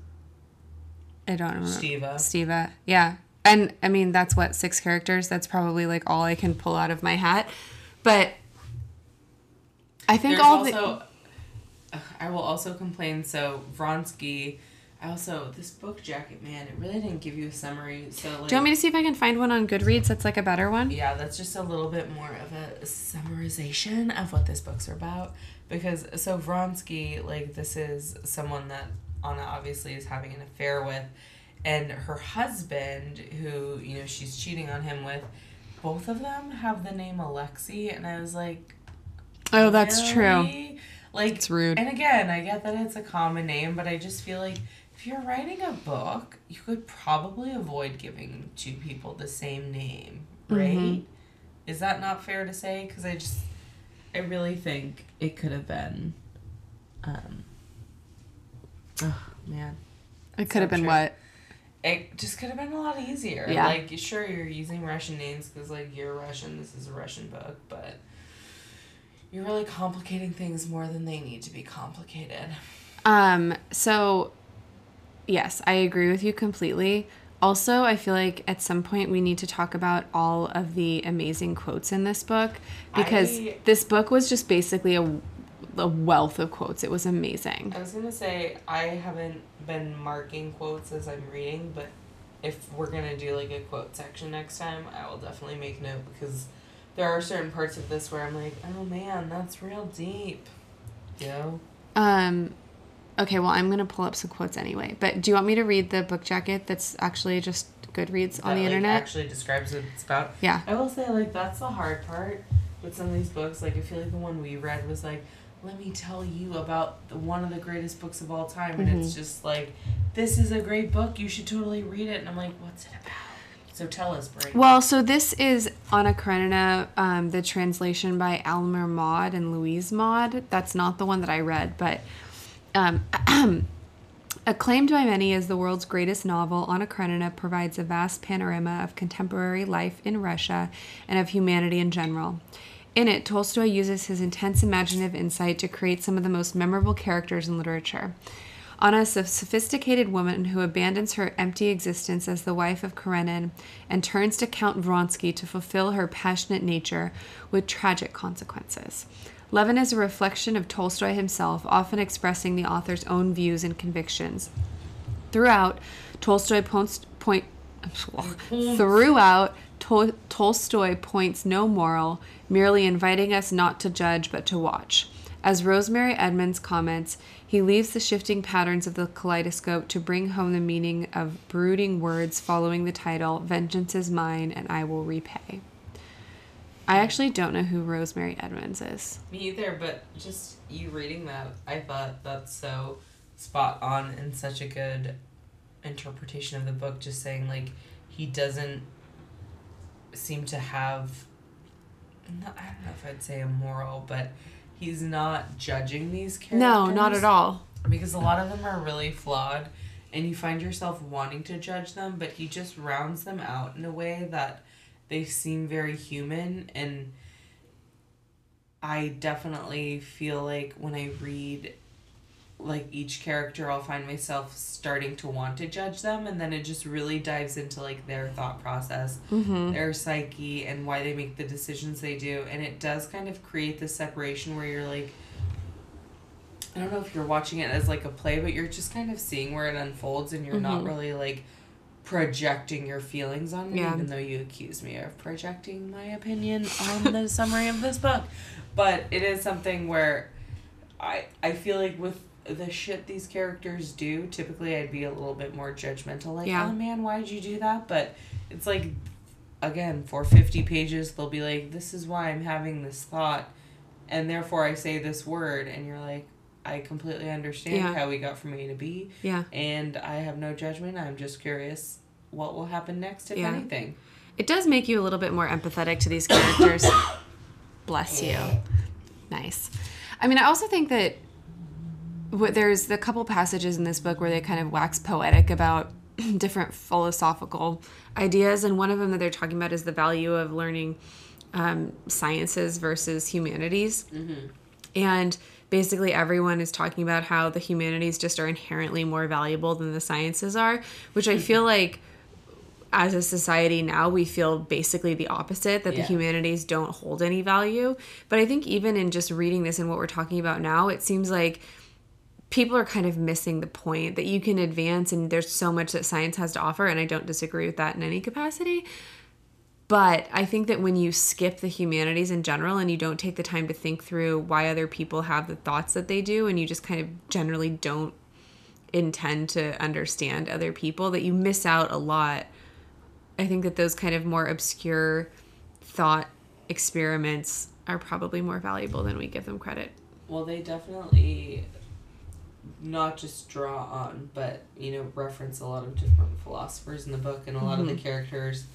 A: I don't remember
B: Stiva.
A: Stiva. Yeah. And I mean that's what six characters. That's probably like all I can pull out of my hat. But I think
B: There's
A: all the
B: I will also complain. So Vronsky, I also this book jacket, man, it really didn't give you a summary. So like,
A: Do you want me to see if I can find one on Goodreads that's like a better one?
B: yeah, that's just a little bit more of a summarization of what this book's are about. Because so Vronsky, like this is someone that Anna obviously is having an affair with, and her husband, who you know she's cheating on him with, both of them have the name Alexi, and I was like,
A: Oh, that's true.
B: Like
A: It's rude.
B: And again, I get that it's a common name, but I just feel like if you're writing a book, you could probably avoid giving two people the same name, right?
A: Mm-hmm.
B: Is that not fair to say? Because I just, I really think it could have been. Um, oh man,
A: It could have been
B: true.
A: what?
B: it just could have been a lot easier.
A: Yeah.
B: Like, sure, you're using Russian names because like you're Russian. This is a Russian book, but you're really complicating things more than they need to be complicated.
A: Um, so yes, I agree with you completely. Also, I feel like at some point we need to talk about all of the amazing quotes in this book because
B: I-
A: this book was just basically a, a wealth of quotes. It was amazing.
B: I was gonna say I haven't been marking quotes as I'm reading, but if we're gonna do like a quote section next time, I will definitely make note because there are certain parts of this where I'm like, oh man, that's real deep. You know?
A: Um, okay, well, I'm going to pull up some quotes anyway. But do you want me to read the book jacket that's actually just Goodreads on the
B: like,
A: internet?
B: actually describes what it's about.
A: yeah.
B: I will say like that's the hard part with some of these books. Like I feel like the one we read was like, let me tell you about the, one of the greatest books of all time, and it's just like, this is a great book. You should totally read it. And I'm like, what's it about? So tell us, Bray.
A: Well, so this is Anna Karenina, um, the translation by Aylmer Maude and Louise Maude. That's not the one that I read, but um, acclaimed by many as the world's greatest novel, Anna Karenina provides a vast panorama of contemporary life in Russia and of humanity in general. In it, Tolstoy uses his intense imaginative insight to create some of the most memorable characters in literature. Anna is a sophisticated woman who abandons her empty existence as the wife of Karenin and turns to Count Vronsky to fulfill her passionate nature with tragic consequences. Levin is a reflection of Tolstoy himself, often expressing the author's own views and convictions. Throughout, Tolstoy points point throughout Tol- Tolstoy points no moral, merely inviting us not to judge but to watch. As Rosemary Edmonds comments, he leaves the shifting patterns of the kaleidoscope to bring home the meaning of brooding words following the title "Vengeance is mine and I will repay." I actually don't know who Rosemary Edmonds is.
B: Me either, but just you reading that, I thought that's so spot on and such a good interpretation of the book. Just saying, like, he doesn't seem to have, I don't know if I'd say a moral, but he's not judging these characters.
A: No, not at all.
B: Because a lot of them are really flawed, and you find yourself wanting to judge them, but he just rounds them out in a way that they seem very human and I definitely feel like when I read like each character I'll find myself starting to want to judge them and then it just really dives into like their thought process, mm-hmm. their psyche and why they make the decisions they do and it does kind of create this separation where you're like I don't know if you're watching it as like a play but you're just kind of seeing where it unfolds and you're not mm-hmm. really like projecting your feelings on me,
A: Yeah.
B: even though you accuse me of projecting my opinion on the summary of this book. But it is something where I I feel like with the shit these characters do, typically I'd be a little bit more judgmental, like,
A: Yeah.
B: oh man, why'd you do that? But it's like again, for fifty pages they'll be like, This is why I'm having this thought and therefore I say this word and you're like, I completely understand
A: Yeah.
B: how we got from A to B
A: Yeah.
B: and I have no judgment. I'm just curious what will happen next, if
A: Yeah.
B: anything.
A: It does make you a little bit more empathetic to these characters. Bless you. Nice. I mean, I also think that there's a couple passages in this book where they kind of wax poetic about different philosophical ideas, and one of them that they're talking about is the value of learning um, sciences versus humanities. And basically, everyone is talking about how the humanities just are inherently more valuable than the sciences are, which I feel like as a society now we feel basically the opposite that
B: Yeah.
A: the humanities don't hold any value but i think even in just reading this and what we're talking about now it seems like people are kind of missing the point that you can advance and there's so much that science has to offer and i don't disagree with that in any capacity but i think that when you skip the humanities in general and you don't take the time to think through why other people have the thoughts that they do and you just kind of generally don't intend to understand other people that you miss out a lot I think that those kind of more obscure thought experiments are probably more valuable than we give them credit.
B: Well, they definitely not just draw on, but you know, reference a lot of different philosophers in the book, and a lot of the characters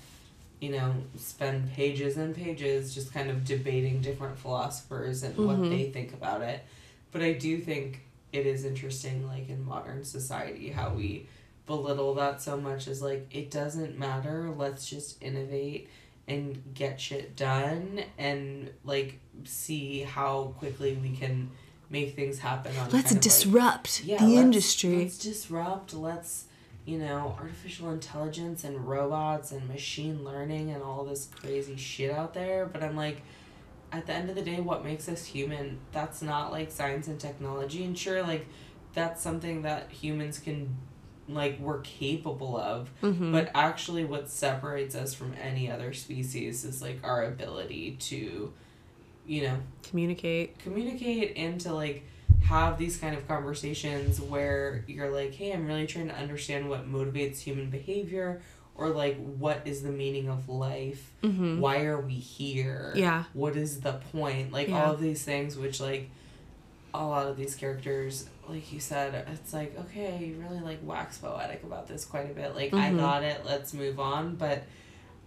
B: you know, spend pages and pages just kind of debating different philosophers and what
A: Mhm.
B: they think about it. But I do think it is interesting, like in modern society, how we belittle that so much as like, it doesn't matter, let's just innovate and get shit done and like see how quickly we can make things happen on
A: Let's
B: of, like,
A: disrupt
B: yeah,
A: the
B: let's-
A: industry.
B: Let's disrupt. Let's, you know, artificial intelligence and robots and machine learning and all this crazy shit out there. But I'm like, at the end of the day, what makes us human? That's not like science and technology. And sure, like, that's something that humans can, like, we're capable of.
A: Mhm.
B: But actually, what separates us from any other species is like our ability to, you know,
A: Communicate.
B: communicate and to like have these kind of conversations where you're like hey i'm really trying to understand what motivates human behavior or like what is the meaning of life
A: Mm-hmm.
B: why are we here
A: Yeah.
B: what is the point like
A: Yeah.
B: all of these things which like a lot of these characters like you said it's like okay you really like wax poetic about this quite a bit like i
A: Mhm.
B: got it let's move on but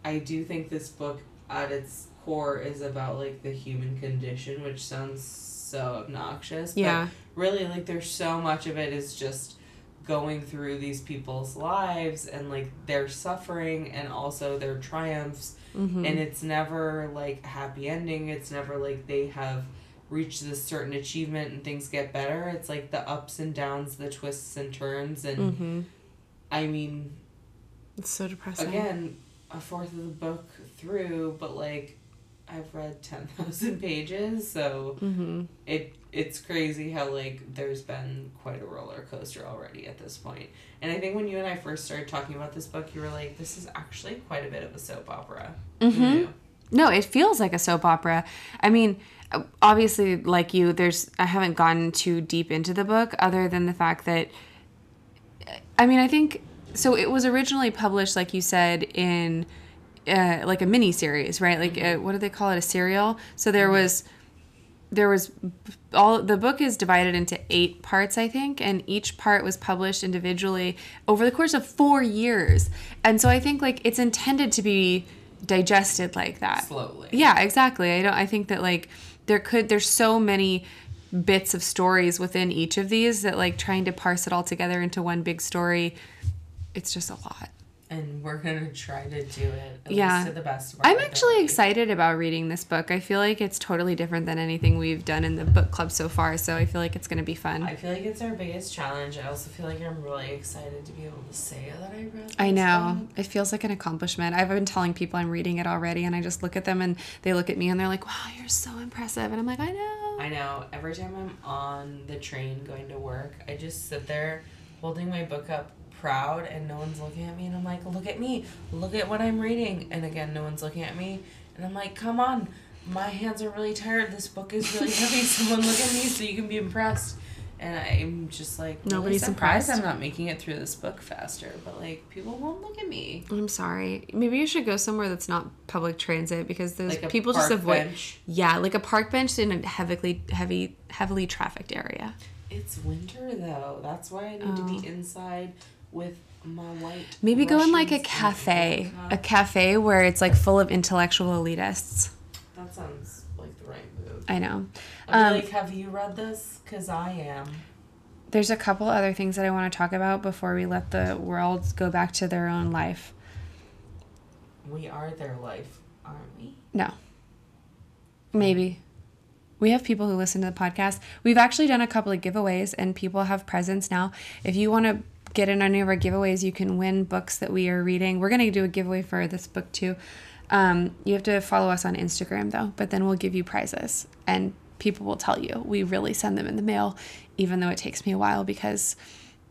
B: i do think this book at its core is about like the human condition which sounds so obnoxious
A: Yeah.
B: but really like there's so much of it is just going through these people's lives and like their suffering and also their triumphs
A: Mm-hmm.
B: and it's never like a happy ending it's never like they have reached this certain achievement and things get better it's like the ups and downs the twists and turns and
A: mm-hmm.
B: i mean
A: It's so depressing.
B: again a fourth of the book through but like i've read 10000 pages so
A: Mm-hmm.
B: it it's crazy how like there's been quite a roller coaster already at this point. and i think when you and i first started talking about this book you were like this is actually quite a bit of a soap opera
A: Mhm.
B: knew?
A: No, it feels like a soap opera. I mean, obviously, like you, there's I haven't gone too deep into the book, other than the fact that, I mean, I think so. It was originally published, like you said, in uh, like a mini series, right? Like uh what do they call it? A serial. So there was there was all the book is divided into eight parts i think and each part was published individually over the course of four years. And so i think like it's intended to be digested like that.
B: Slowly.
A: Yeah exactly. I don't i think that like there could there's so many bits of stories within each of these that like trying to parse it all together into one big story it's just a lot
B: and we're gonna try to do it at
A: Yeah.
B: least to the best of our
A: i'm actually
B: ability.
A: excited about reading this book i feel like it's totally different than anything we've done in the book club so far so i feel like it's to be fun
B: I feel like it's our biggest challenge. I also feel like I'm really excited to be able to say that I read.
A: I know.
B: book.
A: It feels like an accomplishment. I've been telling people I'm reading it already, and I just look at them and they look at me and they're like, wow, you're so impressive. And I'm like, I know.
B: I know. Every time I'm on the train going to work, I just sit there holding my book up proud and no one's looking at me and I'm like, look at me. Look at what I'm reading. And again, no one's looking at me. And I'm like, come on. My hands are really tired. This book is really heavy. Someone look at me so you can be impressed. And I'm just like, really
A: Nobody's
B: surprised
A: impressed.
B: I'm not making it through this book faster. But like, people won't look at me.
A: I'm sorry. Maybe you should go somewhere that's not public transit because those
B: Like
A: people just avoid.
B: bench.
A: Yeah, like a park bench in a heavily, heavy, heavily trafficked area.
B: It's winter though. That's why I need to
A: Oh.
B: be inside with my white.
A: Maybe go in like a cafe, a cafe where it's like full of intellectual elitists.
B: That sounds like the right move.
A: I know. Um,
B: like, have you read this? Cause I am.
A: There's a couple other things that I want to talk about before we let the world go back to their own life.
B: We are their life, aren't we?
A: No. Maybe. We have people who listen to the podcast. We've actually done a couple of giveaways and people have presents now. If you want to get in any of our giveaways, you can win books that we are reading. We're going to do a giveaway for this book too. Um, you have to follow us on Instagram though, but then we'll give you prizes and people will tell you. We really send them in the mail, even though it takes me a while because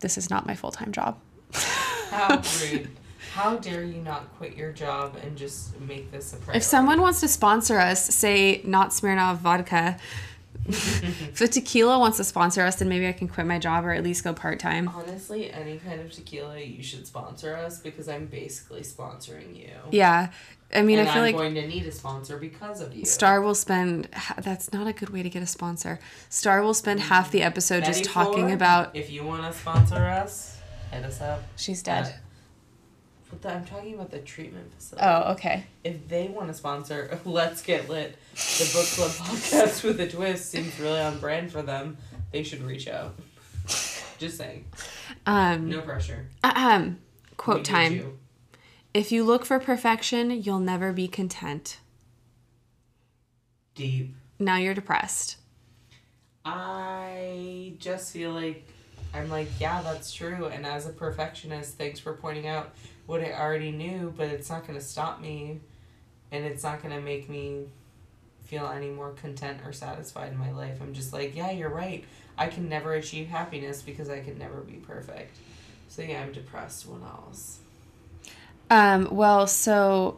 A: this is not my full time job.
B: How rude. How dare you not quit your job and just make this a priority?
A: If someone wants to sponsor us, say not Smirnoff vodka. if the tequila wants to sponsor us, then maybe I can quit my job or at least go part time.
B: Honestly, any kind of tequila, you should sponsor us because I'm basically sponsoring you.
A: Yeah, I mean,
B: and
A: I feel like
B: I'm
A: like
B: going to need a sponsor because of you.
A: Star will spend. That's not a good way to get a sponsor. Star will spend mm-hmm. half the episode just talking
B: Ford,
A: about.
B: If you want to sponsor us, hit us up.
A: She's dead.
B: I'm talking about the treatment facility.
A: Oh, okay.
B: If they want to sponsor Let's Get Lit, the book club podcast with a twist seems really on brand for them. They should reach out. Just saying.
A: Um,
B: No pressure. We
A: quote
B: need
A: time.
B: you.
A: If you look for perfection, you'll never be content.
B: Deep.
A: Now you're depressed.
B: I just feel like I'm like, yeah, that's true. And as a perfectionist, thanks for pointing out what I already knew, but it's not going to stop me and it's not going to make me feel any more content or satisfied in my life. I'm just like, yeah, you're right. I can never achieve happiness because I can never be perfect. So yeah, I'm depressed. What else?
A: Um, well, so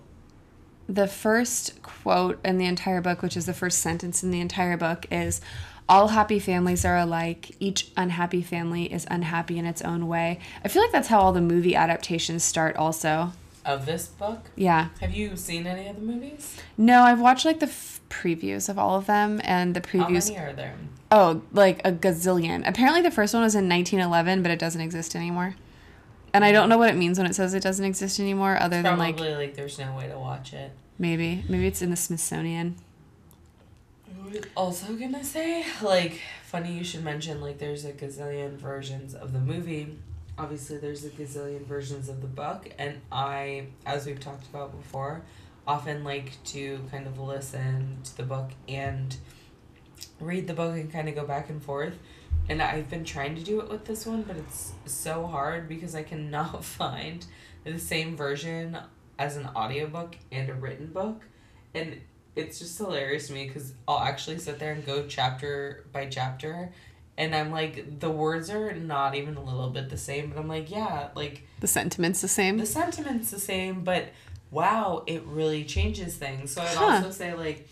A: the first quote in the entire book, which is the first sentence in the entire book, is all happy families are alike. Each unhappy family is unhappy in its own way. I feel like that's how all the movie adaptations start, also.
B: Of this book?
A: Yeah.
B: Have you seen any of the movies?
A: No, I've watched like the f- previews of all of them, and the previews.
B: How many are there?
A: Oh, like a gazillion. Apparently, the first one was in 1911, but it doesn't exist anymore. And I don't know what it means when it says it doesn't exist anymore, other than like
B: Probably like there's no way to watch it.
A: maybe maybe it's in the Smithsonian.
B: Also gonna say, like, funny you should mention, like, there's a gazillion versions of the movie. Obviously, there's a gazillion versions of the book, and I, as we've talked about before, often like to kind of listen to the book and read the book and kind of go back and forth. And I've been trying to do it with this one, but it's so hard because I cannot find the same version as an audiobook and a written book. And it's just hilarious to me because I'll actually sit there and go chapter by chapter. And I'm like, the words are not even a little bit the same, but I'm like, yeah, like
A: The sentiment's the same.
B: the sentiment's the same, but wow, it really changes things. So I'd
A: Huh.
B: also say like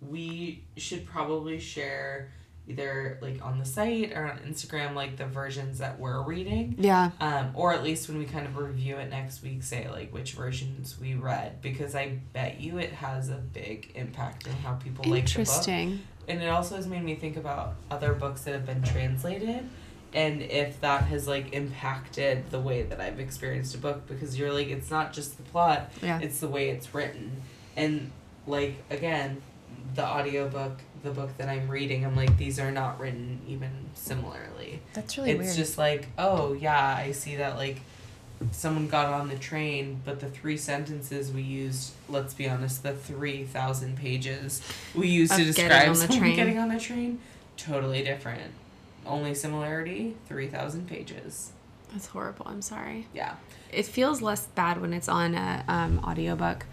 B: we should probably share either like on the site or on Instagram like the versions that we're reading.
A: yeah.
B: Um, or at least when we kind of review it next week, say like which versions we read because I bet you it has a big impact on how people like the book
A: Interesting.
B: and it also has made me think about other books that have been translated and if that has like impacted the way that I've experienced a book because you're like it's not just the plot
A: Yeah.
B: it's the way it's written and like again the audiobook the book that I'm reading I'm like these are not written even similarly
A: That's really
B: it's
A: weird.
B: just like oh yeah I see that like someone got on the train but the three sentences we used let's be honest the 3000 pages we used to
A: Of getting
B: describe
A: on the
B: someone
A: train.
B: getting on a train totally different only similarity 3000 pages
A: That's horrible. I'm sorry.
B: yeah
A: It feels less bad when it's on a um, audiobook.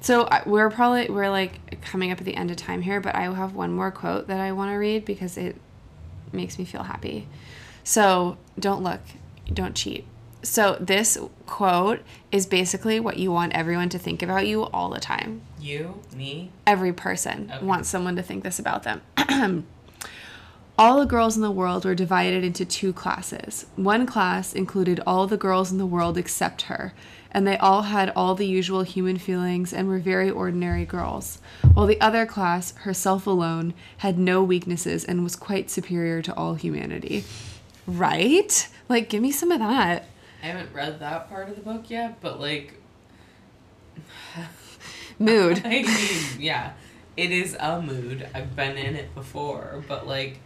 A: So we're probably we're like coming up at the end of time here, but I have one more quote that I want to read because it makes me feel happy. So don't look, don't cheat. So this quote is basically what you want everyone to think about you all the time.
B: you me
A: Every person
B: Okay.
A: wants someone to think this about them. all the girls in the world were divided into two classes. One class included all the girls in the world except her, and they all had all the usual human feelings and were very ordinary girls. While the other class, herself alone, had no weaknesses and was quite superior to all humanity. Right? Like, give me some of that.
B: I haven't read that part of the book yet but like
A: Mood.
B: I mean yeah it is a mood I've been in it before but like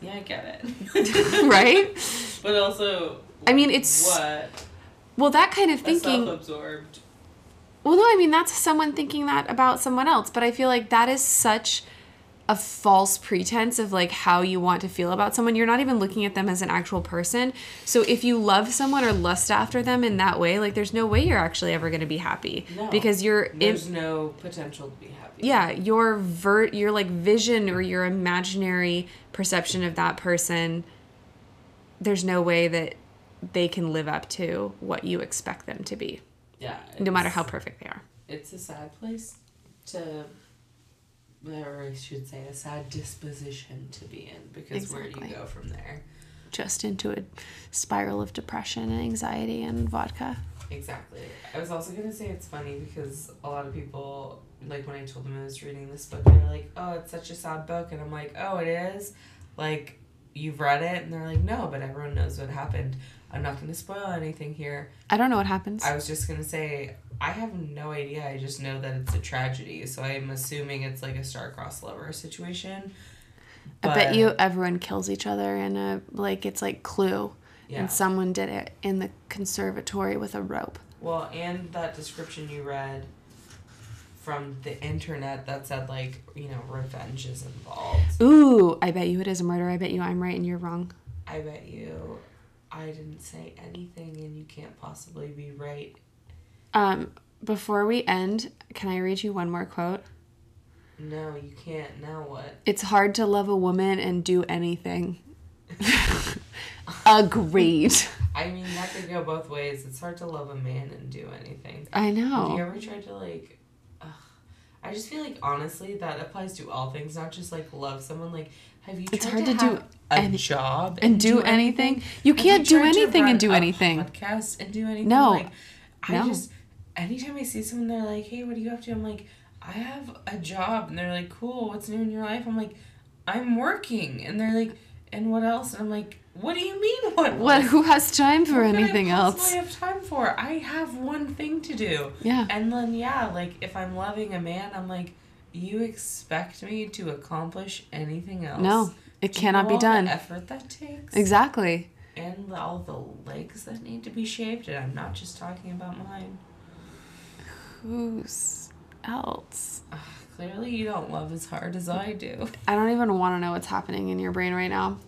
B: yeah I get it
A: right?
B: But also,
A: I mean, it's-
B: what
A: Well, that kind of thinking.
B: self-absorbed.
A: Well, no, I mean that's someone thinking that about someone else, but I feel like that is such a false pretense of like how you want to feel about someone. You're not even looking at them as an actual person. So if you love someone or lust after them in that way, like there's no way you're actually ever going to be happy
B: No,
A: because you're in,
B: There's no potential to be happy.
A: yeah, your vert your like vision or your imaginary perception of that person there's no way that they can live up to what you expect them to be,
B: Yeah.
A: no matter how perfect they are.
B: It's a sad place to, or I should say, a sad disposition to be in because where do you go from there?
A: just into a spiral of depression and anxiety and vodka.
B: Exactly. I was also gonna say it's funny because a lot of people, like when I told them I was reading this book, they're like, "Oh, it's such a sad book," and I'm like, "Oh, it is." Like, you've read it, and they're like, "No," but everyone knows what happened. I'm not going to spoil anything here.
A: I don't know what happens.
B: I was just going to say, I have no idea. I just know that it's a tragedy. So I'm assuming it's like a star-crossed lover situation.
A: I bet you everyone kills each other in a like it's like Clue,
B: Yeah.
A: and someone did it in the conservatory with a rope.
B: Well, and that description you read from the internet that said like you know revenge is involved.
A: Ooh, I bet you it is a murder. I bet you I'm right and you're wrong.
B: I bet you I didn't say anything and you can't possibly be right.
A: Um, before we end, can I read you one more quote?
B: No, you can't. Now what?
A: It's hard to love a woman and do anything. Agreed.
B: I mean, that could go both ways. It's hard to love a man and do anything.
A: I know.
B: Have you ever tried to like? Ugh, I just feel like honestly that applies to all things, not just like love someone. Like, have you? Tried
A: It's hard
B: to,
A: to do
B: have a
A: any-
B: job
A: And do anything. You
B: Have
A: can't do anything and do anything.
B: Podcast and do anything.
A: No.
B: Like, I
A: No.
B: just anytime I see someone, they're like, "Hey, what do you have to?" I'm like, "I have a job," and they're like, "Cool, what's new in your life?" I'm like, "I'm working," and they're like, "And what else?" And I'm like, "What do you mean what?"
A: What?
B: else?
A: Who has time for anything else?
B: What could I
A: else?
B: possibly have time for? I have one thing to do.
A: Yeah.
B: And then yeah, like if I'm loving a man, I'm like, you expect me to accomplish anything else?
A: No, it
B: Do you
A: cannot
B: know
A: be
B: all
A: done.
B: The effort that takes.
A: Exactly.
B: And all the legs that need to be shaved, and I'm not just talking about mine.
A: Who's else?
B: Ugh, clearly, you don't love as hard as I do.
A: I don't even want to know what's happening in your brain right now.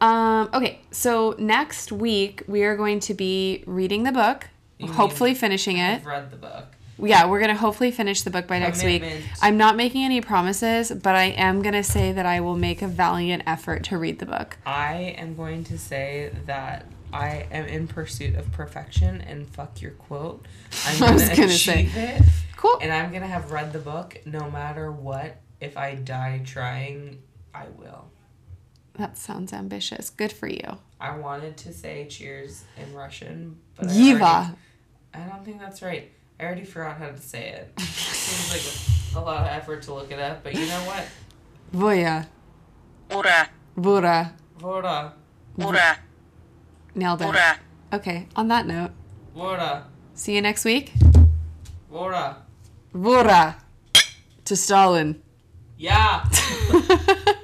A: Um, okay, so next week we are going to be reading the book,
B: You
A: hopefully
B: mean-
A: finishing it.
B: I've read the book.
A: Yeah, we're gonna hopefully finish the book by next week. I'm not making any promises, but I am gonna say that I will make a valiant effort to read the book.
B: I am going to say that I am in pursuit of perfection, and fuck your quote. I'm gonna,
A: gonna say.
B: it.
A: Cool.
B: And I'm gonna have read the book no matter what. If I die trying, I will.
A: That sounds ambitious. Good for you.
B: I wanted to say cheers in Russian, but
A: Yiva.
B: I don't think that's right. I already forgot how to say it. Seems like a, a lot of effort to look it up, but you know what?
A: Voya.
C: Ura,
A: Vura.
B: Vora.
C: ura,
A: Nailed it.
C: ura.
A: Okay, on that note,
B: Vora.
A: see you next week.
B: Vora.
A: Vora. To Stalin.
B: Yeah.